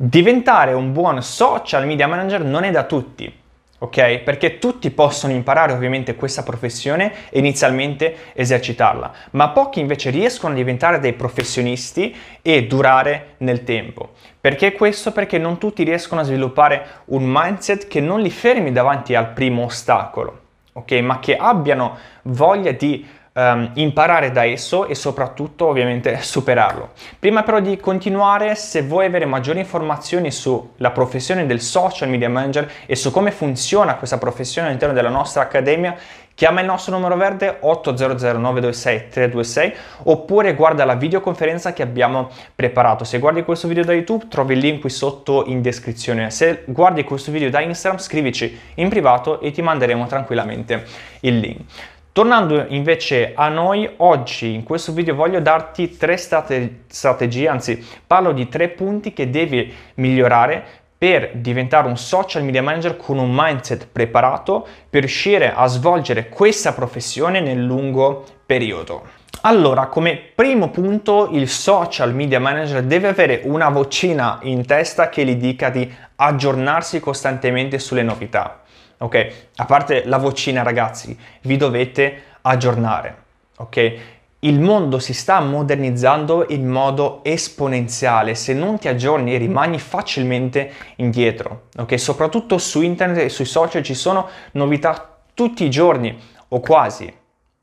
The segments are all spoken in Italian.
Diventare un buon social media manager non è da tutti, ok? Perché tutti possono imparare ovviamente questa professione e inizialmente esercitarla, ma pochi invece riescono a diventare dei professionisti e durare nel tempo. Perché questo? Perché non tutti riescono a sviluppare un mindset che non li fermi davanti al primo ostacolo, ok? Ma che abbiano voglia di um, imparare da esso e soprattutto ovviamente superarlo. Prima però di continuare, se vuoi avere maggiori informazioni sulla professione del social media manager e su come funziona questa professione all'interno della nostra accademia, chiama il nostro numero verde 800 926 326 oppure guarda la videoconferenza che abbiamo preparato. Se guardi questo video da YouTube trovi il link qui sotto in descrizione. Se guardi questo video da Instagram scrivici in privato e ti manderemo tranquillamente il link. Tornando invece a noi, oggi in questo video voglio darti tre strate- strategie, anzi parlo di tre punti che devi migliorare per diventare un social media manager con un mindset preparato per riuscire a svolgere questa professione nel lungo periodo. Allora, come primo punto, il social media manager deve avere una vocina in testa che gli dica di aggiornarsi costantemente sulle novità. Ok? A parte la vocina, ragazzi, vi dovete aggiornare. Ok? Il mondo si sta modernizzando in modo esponenziale, se non ti aggiorni rimani facilmente indietro, ok? Soprattutto su internet e sui social ci sono novità tutti i giorni o quasi,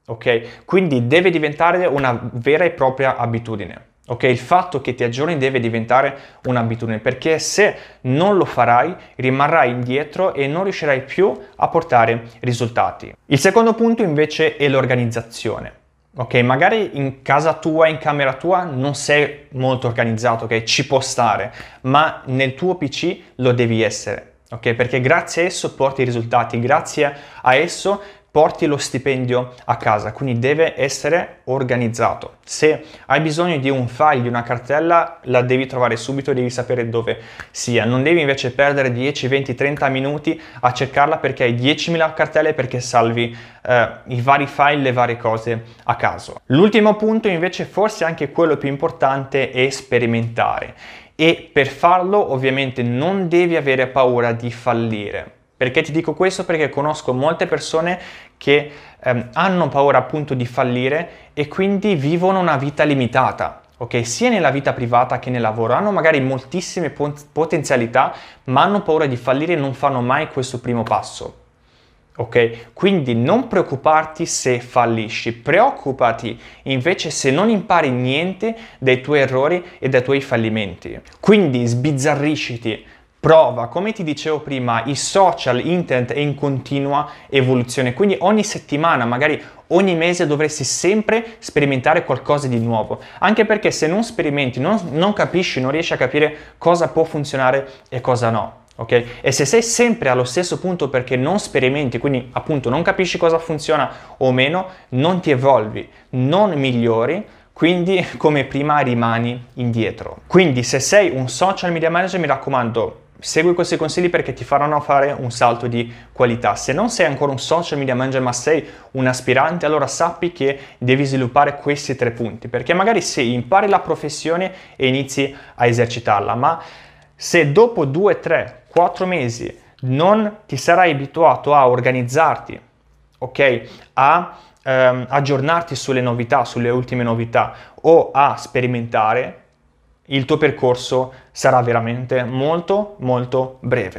ok? Quindi deve diventare una vera e propria abitudine. Ok, il fatto che ti aggiorni deve diventare un'abitudine perché se non lo farai rimarrai indietro e non riuscirai più a portare risultati. Il secondo punto invece è l'organizzazione. Ok, magari in casa tua, in camera tua non sei molto organizzato, ok? Ci può stare, ma nel tuo PC lo devi essere. Ok, perché grazie a esso porti risultati, grazie a esso porti lo stipendio a casa, quindi deve essere organizzato. Se hai bisogno di un file, di una cartella, la devi trovare subito devi sapere dove sia. Non devi invece perdere 10, 20, 30 minuti a cercarla perché hai 10.000 cartelle perché salvi eh, i vari file, le varie cose a caso. L'ultimo punto invece, forse anche quello più importante, è sperimentare. E per farlo ovviamente non devi avere paura di fallire. Perché ti dico questo? Perché conosco molte persone che ehm, hanno paura appunto di fallire e quindi vivono una vita limitata. Ok, sia nella vita privata che nel lavoro hanno magari moltissime potenzialità, ma hanno paura di fallire e non fanno mai questo primo passo. Ok? Quindi non preoccuparti se fallisci, preoccupati invece se non impari niente dai tuoi errori e dai tuoi fallimenti. Quindi sbizzarrisciti, prova, come ti dicevo prima, i social, internet è in continua evoluzione, quindi ogni settimana, magari ogni mese dovresti sempre sperimentare qualcosa di nuovo, anche perché se non sperimenti, non, non capisci, non riesci a capire cosa può funzionare e cosa no. Ok? E se sei sempre allo stesso punto perché non sperimenti, quindi appunto non capisci cosa funziona o meno, non ti evolvi, non migliori, quindi come prima rimani indietro. Quindi se sei un social media manager mi raccomando Segui questi consigli perché ti faranno fare un salto di qualità. Se non sei ancora un social media manager ma sei un aspirante, allora sappi che devi sviluppare questi tre punti, perché magari se impari la professione e inizi a esercitarla, ma se dopo 2, 3, 4 mesi non ti sarai abituato a organizzarti, ok? A ehm, aggiornarti sulle novità, sulle ultime novità o a sperimentare, il tuo percorso sarà veramente molto molto breve.